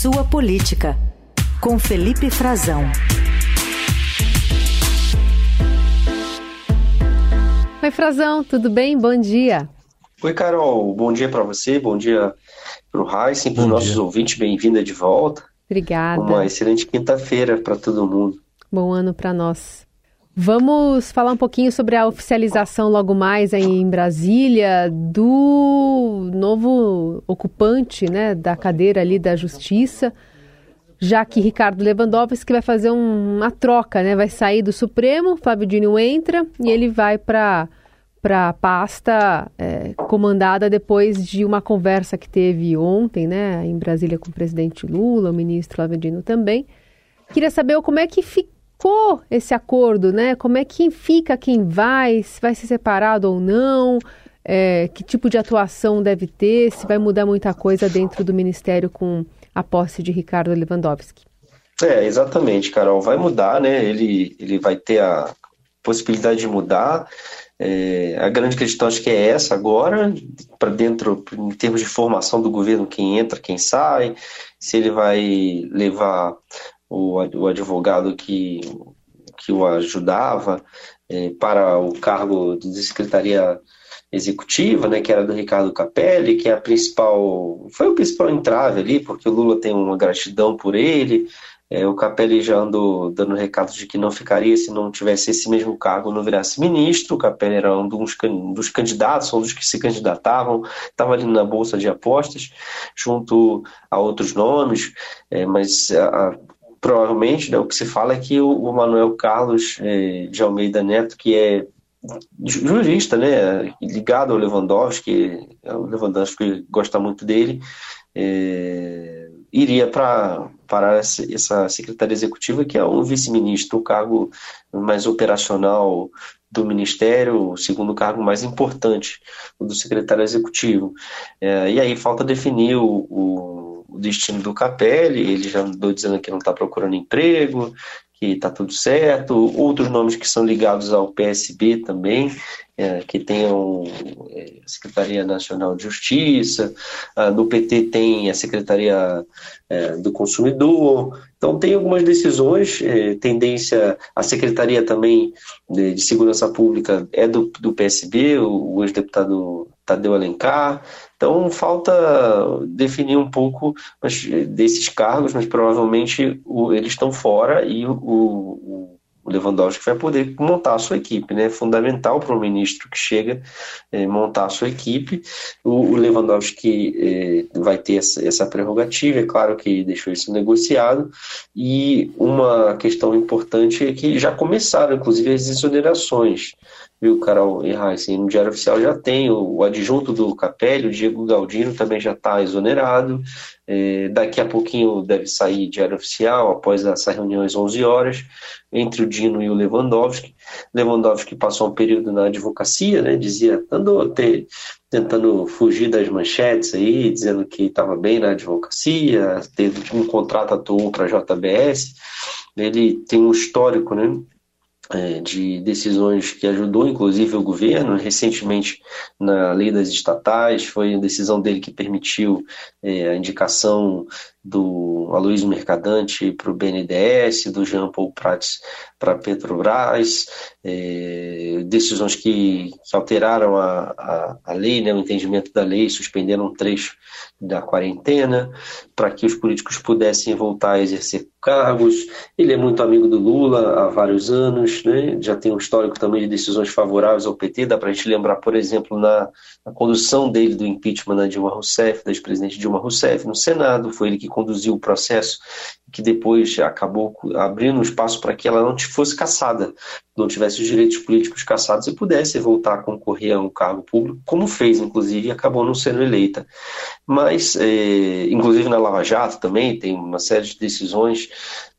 Sua Política, com Felipe Frazão. Oi, Frazão, tudo bem? Bom dia. Oi, Carol. Bom dia para você, bom dia para o Heisen, para os nossos ouvintes. Bem-vinda de volta. Obrigada. Uma excelente quinta-feira para todo mundo. Bom ano para nós. Vamos falar um pouquinho sobre a oficialização logo mais em Brasília do novo ocupante né, da cadeira ali da Justiça, já que Ricardo Lewandowski vai fazer uma troca, né? Vai sair do Supremo, Flávio Dino entra e ele vai para para a pasta é, comandada depois de uma conversa que teve ontem, né, em Brasília com o presidente Lula, o ministro Flávio Dino também. Queria saber como é que ficou ficou esse acordo, né? Como é que fica quem vai, se vai ser separado ou não, é, que tipo de atuação deve ter, se vai mudar muita coisa dentro do Ministério com a posse de Ricardo Lewandowski. É, exatamente, Carol. Vai mudar, né? Ele, ele vai ter a possibilidade de mudar. É, a grande questão acho que é essa agora, para dentro, em termos de formação do governo, quem entra, quem sai, se ele vai levar o, o advogado que, que o ajudava é, para o cargo de secretaria executiva, né, que era do Ricardo Capelli, que é a principal, foi o principal entrave ali, porque o Lula tem uma gratidão por ele, é, o Capelli já andou dando recado de que não ficaria se não tivesse esse mesmo cargo, não virasse ministro. O Capelli era um dos, dos candidatos, um dos que se candidatavam, estava ali na bolsa de apostas, junto a outros nomes, é, mas a, provavelmente né, o que se fala é que o, o Manuel Carlos é, de Almeida Neto, que é jurista, né, ligado ao Lewandowski, o Lewandowski gosta muito dele, é, iria para para essa secretaria executiva, que é um vice-ministro, o cargo mais operacional do ministério, o segundo cargo mais importante, o do secretário executivo. É, e aí falta definir o, o o destino do Capelli, ele já andou dizendo que não está procurando emprego, que está tudo certo, outros nomes que são ligados ao PSB também, é, que tem é, a Secretaria Nacional de Justiça, no PT tem a Secretaria é, do Consumidor, então tem algumas decisões, é, tendência, a Secretaria também de, de Segurança Pública é do, do PSB, o, o ex-deputado Tadeu Alencar, então falta definir um pouco mas, desses cargos, mas provavelmente o, eles estão fora e o, o, o, Lewandowski vai poder montar a sua equipe. Né? É fundamental para o ministro que chega é, montar a sua equipe. O, Lewandowski é, vai ter essa, essa prerrogativa, é claro que deixou isso negociado. E uma questão importante é que já começaram, inclusive, as exonerações viu, Carol e Heisen? No Diário Oficial já tem o, o adjunto do Capelli, o Diego Galdino também já está exonerado. É, daqui a pouquinho deve sair Diário Oficial, após essa reunião às 11 horas, entre o Dino e o Lewandowski. Lewandowski passou um período na advocacia, né, dizia, andou tentando fugir das manchetes aí, dizendo que estava bem na advocacia, teve um contrato atuou para a JBS. Ele tem um histórico, né, é, de decisões que ajudou, inclusive, o governo. Recentemente, na lei das estatais, foi a decisão dele que permitiu é, a indicação do Aloysio Mercadante para o BNDES, do Jean Paul Prats para a Petrobras, é, decisões que, que alteraram a, a, a, lei, né, o entendimento da lei, suspenderam um trecho da quarentena para que os políticos pudessem voltar a exercer cargos. Ele é muito amigo do Lula há vários anos, né, já tem um histórico também de decisões favoráveis ao PT, dá para a gente lembrar, por exemplo, na, na condução dele do impeachment da Dilma Rousseff, da ex-presidente Dilma Rousseff, no Senado, foi ele que conduziu o processo que depois acabou abrindo espaço para que ela não fosse caçada, não tivesse os direitos políticos caçados e pudesse voltar a concorrer a um cargo público, como fez, inclusive, e acabou não sendo eleita. Mas, é, inclusive na Lava Jato também, tem uma série de decisões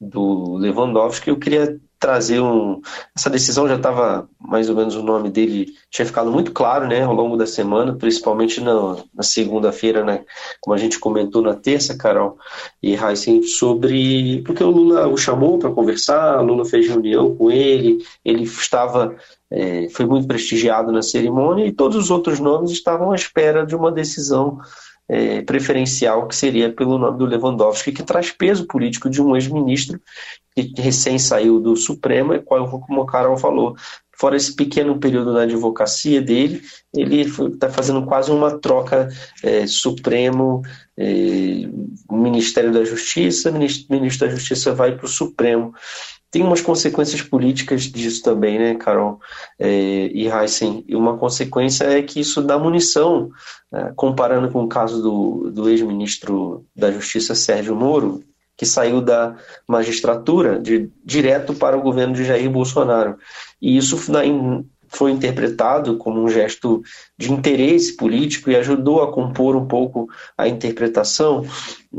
do Lewandowski. Eu queria trazer um. Essa decisão já estava, mais ou menos, o nome dele tinha ficado muito claro né, ao longo da semana, principalmente na, na segunda-feira, né, como a gente comentou na terça, Carol e Heisen, sobre. Porque o Lula o chamou para conversar, o Lula fez reunião com ele, ele estava. É, foi muito prestigiado na cerimônia e todos os outros nomes estavam à espera de uma decisão é, preferencial, que seria pelo nome do Lewandowski, que traz peso político de um ex-ministro que recém saiu do Supremo, e qual, o Carol falou, fora esse pequeno período na advocacia dele, ele está fazendo quase uma troca é, Supremo, é, Ministério da Justiça, ministro, ministro da Justiça vai para o Supremo. Tem umas consequências políticas disso também, né, Carol é, e Heisen? E uma consequência é que isso dá munição, é, comparando com o caso do, do ex-ministro da Justiça, Sérgio Moro, que saiu da magistratura de, direto para o governo de Jair Bolsonaro. E isso foi interpretado como um gesto de interesse político e ajudou a compor um pouco a interpretação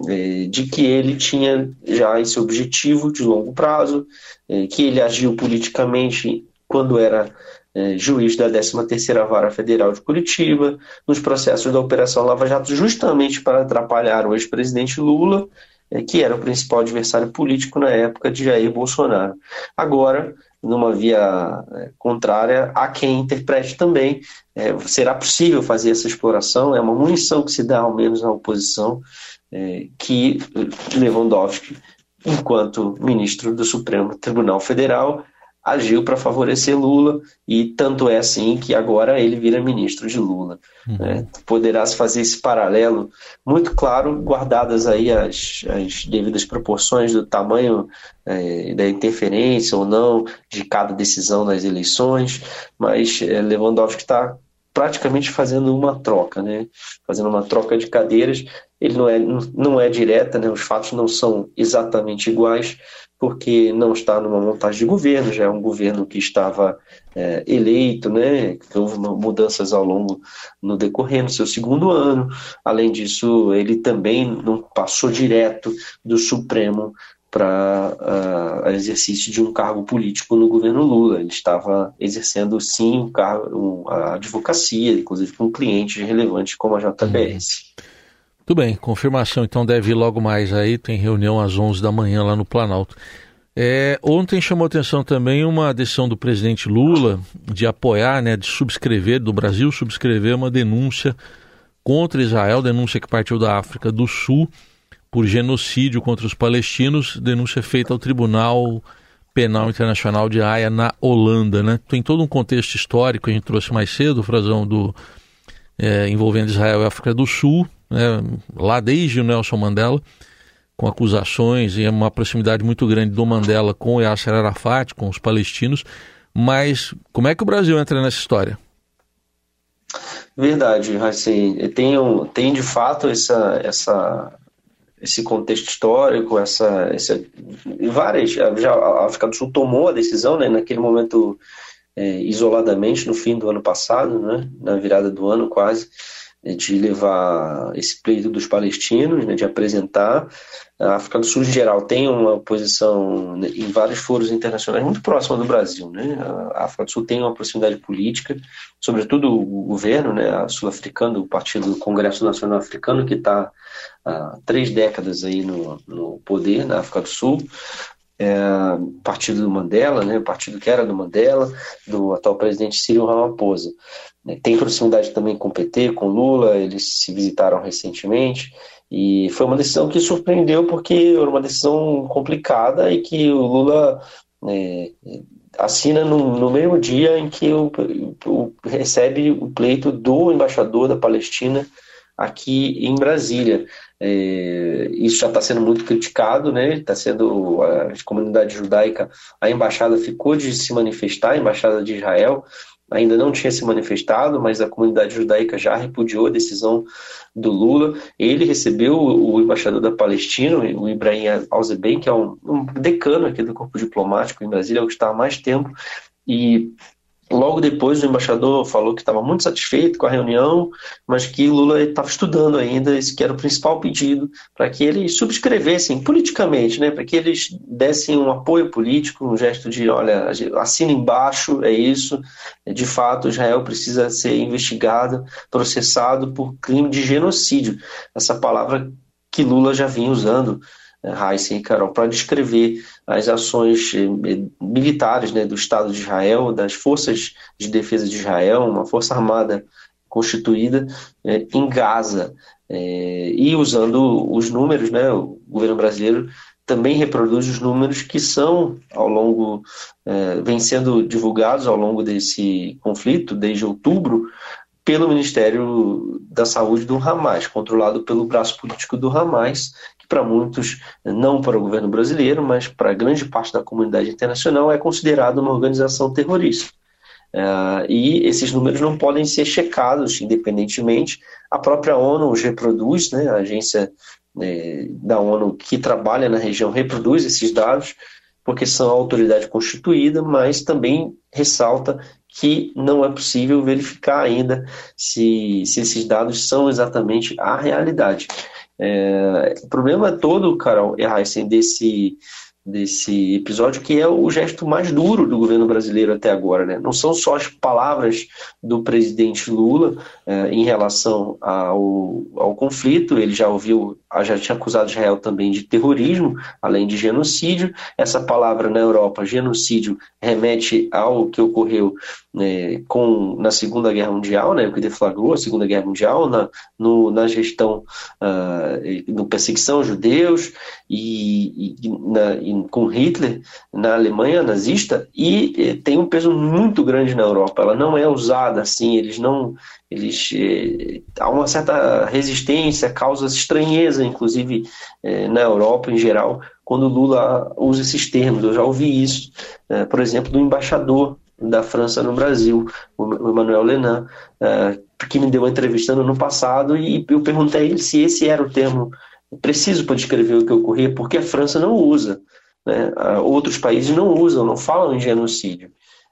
eh, de que ele tinha já esse objetivo de longo prazo, eh, que ele agiu politicamente quando era eh, juiz da 13ª Vara Federal de Curitiba, nos processos da Operação Lava Jato, justamente para atrapalhar o ex-presidente Lula que era o principal adversário político na época de Jair Bolsonaro. Agora, numa via é, contrária, há quem interprete também. É, será possível fazer essa exploração? É uma munição que se dá, ao menos, à oposição, é, que Lewandowski, enquanto ministro do Supremo Tribunal Federal, agiu para favorecer Lula e tanto é assim que agora ele vira ministro de Lula. Uhum. Né? Poderá se fazer esse paralelo muito claro, guardadas aí as, as devidas proporções do tamanho é, da interferência ou não de cada decisão nas eleições, mas é, Lewandowski está praticamente fazendo uma troca, né? fazendo uma troca de cadeiras. Ele não é, não é direta, né? os fatos não são exatamente iguais, porque não está numa montagem de governo, já é um governo que estava é, eleito, né, houve mudanças ao longo no decorrer do seu segundo ano. Além disso, ele também não passou direto do Supremo para uh, exercício de um cargo político no governo Lula. Ele estava exercendo sim um cargo, a advocacia, inclusive com clientes relevantes como a JBS. Uhum. Tudo bem, confirmação então deve ir logo mais aí, tem reunião às 11 da manhã lá no Planalto. É, ontem chamou atenção também uma decisão do presidente Lula de apoiar, né, de subscrever, do Brasil subscrever uma denúncia contra Israel, denúncia que partiu da África do Sul por genocídio contra os palestinos, denúncia feita ao Tribunal Penal Internacional de Haia na Holanda, né? Tem todo um contexto histórico, a gente trouxe mais cedo, Frazão, do, é, envolvendo Israel e África do Sul, né, lá desde o Nelson Mandela, com acusações e uma proximidade muito grande do Mandela com Yasser Arafat, com os palestinos. Mas como é que o Brasil entra nessa história? Verdade, assim, tem, tem de fato essa, essa, esse contexto histórico, essa, essa várias, já a África do Sul tomou a decisão, né, naquele momento é, isoladamente no fim do ano passado, né, na virada do ano quase, de levar esse pleito dos palestinos, né, de apresentar. A África do Sul, em geral, tem uma posição né, em vários foros internacionais muito próxima do Brasil. Né? A África do Sul tem uma proximidade política, sobretudo o governo né, sul-africano, o Partido do Congresso Nacional Africano, que está há três décadas aí no, no poder na África do Sul é, partido do Mandela, né, o partido que era do Mandela, do atual presidente Cyril Ramaphosa. É, tem proximidade também com o PT, com Lula, eles se visitaram recentemente, e foi uma decisão que surpreendeu porque era uma decisão complicada e que o Lula é, assina no, no, mesmo dia em que o, o, recebe o pleito do embaixador da Palestina aqui em Brasília. É, isso já está sendo muito criticado, né? Está sendo a comunidade judaica, a embaixada ficou de se manifestar, a embaixada de Israel ainda não tinha se manifestado, mas a comunidade judaica já repudiou a decisão do Lula. Ele recebeu o, embaixador da Palestina, o Ibrahim Alzeben, que é um, um decano aqui do corpo diplomático em Brasília, é o que está há mais tempo, e Logo depois, o embaixador falou que estava muito satisfeito com a reunião, mas que Lula estava estudando ainda, esse que era o principal pedido, para que eles subscrevessem politicamente, né, para que eles dessem um apoio político, um gesto de, olha, assina embaixo, é isso, de fato, Israel precisa ser investigado, processado por crime de genocídio. Essa palavra que Lula já vinha usando Heisen e Carol, para descrever as ações eh, militares né, do Estado de Israel, das forças de defesa de Israel, uma força armada constituída eh, em Gaza. É, e usando os números, né, o governo brasileiro também reproduz os números que são ao longo, é, vêm sendo divulgados ao longo desse conflito, desde outubro, pelo Ministério da Saúde do Hamas, controlado pelo braço político do Hamas, para muitos, não para o governo brasileiro, mas para grande parte da comunidade internacional, é considerado uma organização terrorista. Uh, e esses números não podem ser checados independentemente. A própria ONU os reproduz, né, a agência né, da ONU que trabalha na região reproduz esses dados, porque são autoridade constituída, mas também ressalta que não é possível verificar ainda se, se esses dados são exatamente a realidade. É, o problema todo, Carol Erraisen, desse desse episódio, que é o gesto mais duro do governo brasileiro até agora. Né? Não são só as palavras do presidente Lula eh, em relação ao, ao conflito, ele já ouviu, já tinha acusado Israel também de terrorismo, além de genocídio. Essa palavra na Europa, genocídio, remete ao que ocorreu né, com, na Segunda Guerra Mundial, né, o que deflagrou a Segunda Guerra Mundial, na, no, na gestão, uh, no perseguição aos judeus e, e, na, e, com Hitler na Alemanha nazista, e, e tem um peso muito grande na Europa. Ela não é usada assim, eles não. Eles, eh, há uma certa resistência, causa estranheza, inclusive eh, na Europa em geral, quando Lula usa esses termos. Eu já ouvi isso, eh, por exemplo, do embaixador da França no Brasil, o Emmanuel Lenin, uh, que me deu uma entrevista no ano passado e eu perguntei a ele se esse era o termo preciso para descrever o que ocorria, porque a França não usa. Né? Uh, outros países não usam, não falam em genocídio.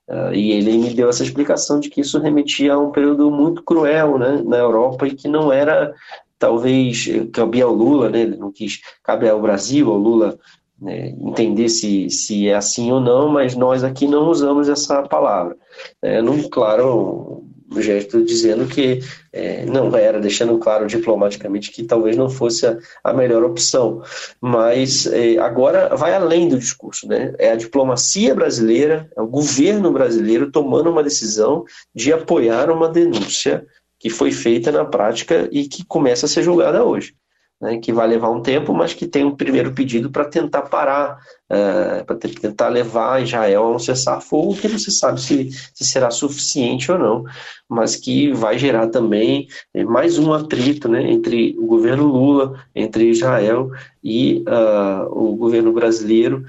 Uh, e ele me deu essa explicação de que isso remetia a um período muito cruel né, na Europa e que não era, talvez, cabia ao Lula, né, ele não quis, cabe ao Brasil, ao Lula né, entender se, se é assim ou não, mas nós aqui não usamos essa palavra. É, num claro gesto dizendo que é, não era, deixando claro diplomaticamente que talvez não fosse a, a melhor opção. Mas é, agora vai além do discurso, né? É a diplomacia brasileira, é o governo brasileiro tomando uma decisão de apoiar uma denúncia que foi feita na prática e que começa a ser julgada hoje né, que vai levar um tempo, mas que tem um primeiro pedido para tentar parar, uh, é, para tentar levar Israel a um cessar-fogo, que não se sabe se, se, será suficiente ou não, mas que vai gerar também mais um atrito né, entre o governo Lula, entre Israel e uh, o governo brasileiro.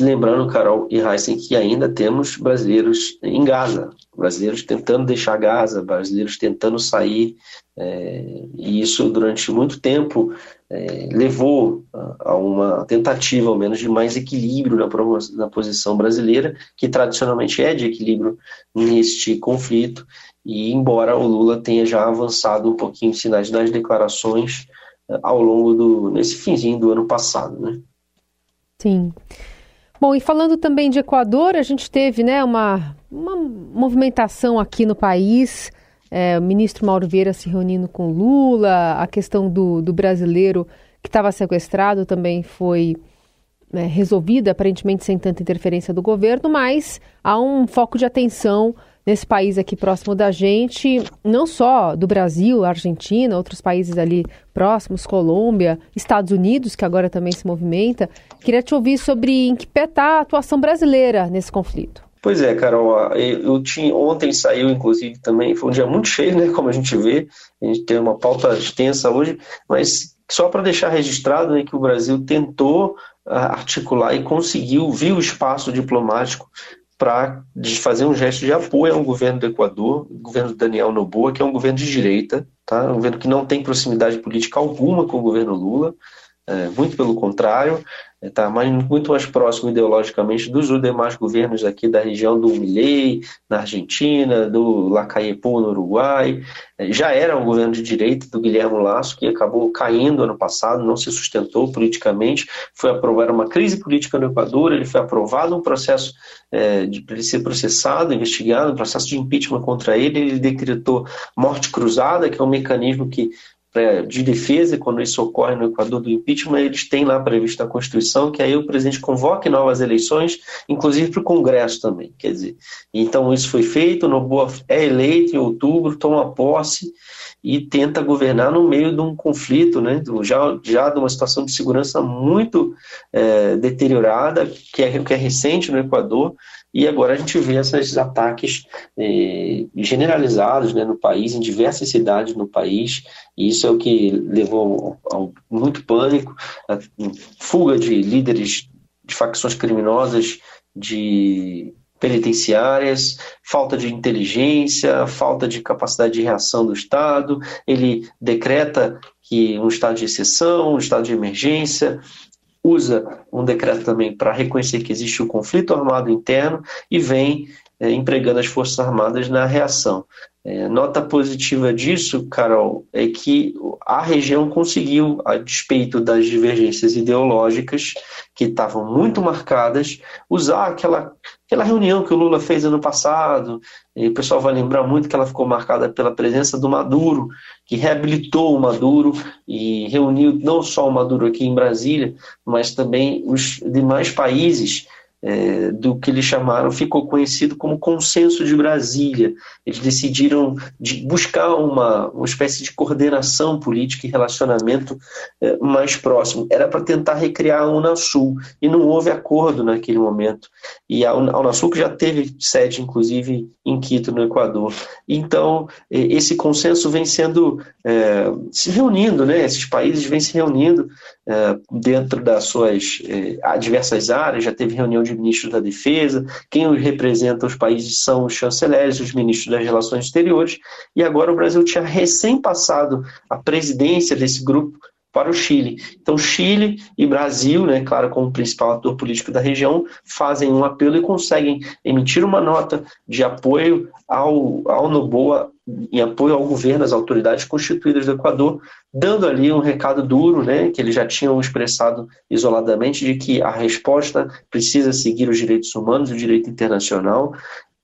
Lembrando, Carol e Heisen, que ainda temos brasileiros em Gaza, brasileiros tentando deixar Gaza, brasileiros tentando sair, é, e isso durante muito tempo é, levou a uma tentativa, ao menos, de mais equilíbrio na, na posição brasileira, que tradicionalmente é de equilíbrio neste conflito, e embora o Lula tenha já avançado um pouquinho sinais das declarações é, ao longo do, nesse finzinho do ano passado, né? Sim. Bom, e falando também de Equador, a gente teve né, uma, uma movimentação aqui no país, é, o ministro Mauro Vieira se reunindo com Lula, a questão do, do brasileiro que estava sequestrado também foi é, resolvida, aparentemente sem tanta interferência do governo, mas há um foco de atenção nesse país aqui próximo da gente, não só do Brasil, Argentina, outros países ali próximos, Colômbia, Estados Unidos, que agora também se movimenta. Queria te ouvir sobre em que pé está a atuação brasileira nesse conflito. Pois é, Carol, eu tinha, ontem saiu, inclusive, também, foi um dia muito cheio, né, como a gente vê, a gente tem uma pauta extensa hoje, mas só para deixar registrado né, que o Brasil tentou ah, articular e conseguiu, viu o espaço diplomático para fazer um gesto de apoio ao governo do Equador, governo do Daniel Noboa, que é um governo de direita, tá? um governo que não tem proximidade política alguma com o governo Lula, é, muito pelo contrário, está mais, muito mais próximo ideologicamente dos demais governos aqui da região do Milei, na Argentina, do Lacayepo, no Uruguai. É, já era um governo de direita do Guilherme Lasso, que acabou caindo ano passado, não se sustentou politicamente, foi aprovada uma crise política no Equador, ele foi aprovado um processo é, de ele ser processado, investigado, um processo de impeachment contra ele, ele decretou morte cruzada, que é um mecanismo que de defesa, quando isso ocorre no Equador do impeachment, eles têm lá previsto na Constituição que aí o presidente convoque novas eleições, inclusive para o Congresso também. Quer dizer, então isso foi feito, Noboa é eleito em outubro, toma posse e tenta governar no meio de um conflito, né, já, já de uma situação de segurança muito é, deteriorada, que é, que é recente no Equador, e agora a gente vê esses ataques eh, generalizados né, no país, em diversas cidades no país, e isso é o que levou a, a muito pânico, a fuga de líderes de facções criminosas, de penitenciárias, falta de inteligência, falta de capacidade de reação do Estado. Ele decreta que um estado de exceção, um estado de emergência, usa um decreto também para reconhecer que existe o um conflito armado interno e vem é, empregando as Forças Armadas na reação. É, nota positiva disso, Carol, é que a região conseguiu, a despeito das divergências ideológicas que estavam muito marcadas, usar aquela, aquela reunião que o Lula fez ano passado. O pessoal vai lembrar muito que ela ficou marcada pela presença do Maduro, que reabilitou o Maduro e reuniu não só o Maduro aqui em Brasília, mas também os demais países é, do que eles chamaram, ficou conhecido como Consenso de Brasília. Eles decidiram de buscar uma, uma espécie de coordenação política e relacionamento é, mais próximo. Era para tentar recriar a Unasul, e não houve acordo naquele momento. E a Unasul que já teve sede, inclusive, em Quito, no Equador. Então, é, esse consenso vem sendo é, se reunindo, né? esses países vêm se reunindo dentro das suas é, diversas áreas, já teve reunião de ministros da Defesa, quem os representa os países são os chanceleres, os ministros das Relações Exteriores, e agora o Brasil tinha recém passado a presidência desse grupo para o Chile. Então, Chile e Brasil, né, claro, como principal ator político da região, fazem um apelo e conseguem emitir uma nota de apoio ao, ao Noboa, em apoio ao governo, às autoridades constituídas do Equador, dando ali um recado duro, né, que eles já tinham expressado isoladamente, de que a resposta precisa seguir os direitos humanos e o direito internacional,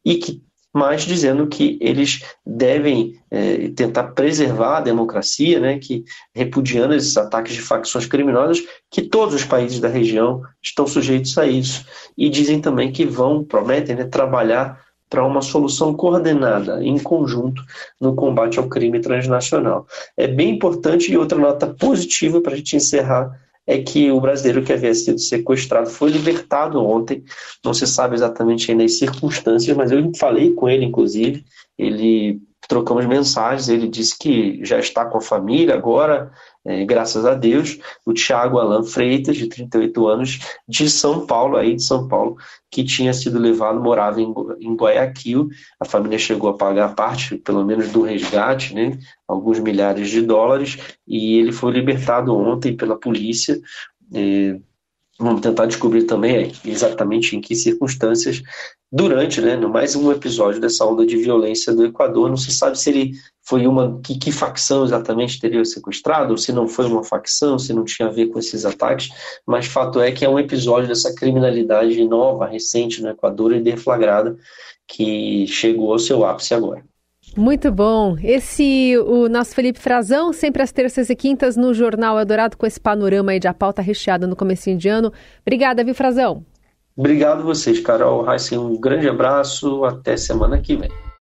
e que mas dizendo que eles devem é, tentar preservar a democracia, né, que repudiando esses ataques de facções criminosas, que todos os países da região estão sujeitos a isso. E dizem também que vão, prometem, né, trabalhar para uma solução coordenada, em conjunto, no combate ao crime transnacional. É bem importante e outra nota positiva para a gente encerrar é que o brasileiro que havia sido sequestrado foi libertado ontem. Não se sabe exatamente ainda as circunstâncias, mas eu falei com ele, inclusive. Ele trocamos mensagens. Ele disse que já está com a família agora, é, graças a Deus, o Tiago Alan Freitas, de 38 anos, de São Paulo, aí de São Paulo, que tinha sido levado, morava em, em Guayaquil. A família chegou a pagar parte, pelo menos, do resgate, né, alguns milhares de dólares, e ele foi libertado ontem pela polícia. É, Vamos tentar descobrir também exatamente em que circunstâncias, durante né, mais um episódio dessa onda de violência do Equador. Não se sabe se ele foi uma. Que, que facção exatamente teria sequestrado, ou se não foi uma facção, se não tinha a ver com esses ataques, mas fato é que é um episódio dessa criminalidade nova, recente no Equador e deflagrada, que chegou ao seu ápice agora. Muito bom. Esse, o nosso Felipe Frazão, sempre às terças e quintas no Jornal Eldorado, com esse panorama aí de a pauta recheada no comecinho de ano. Obrigada, viu, Frazão? Obrigado vocês, Carol. Raíssa, um grande abraço. Até semana que vem.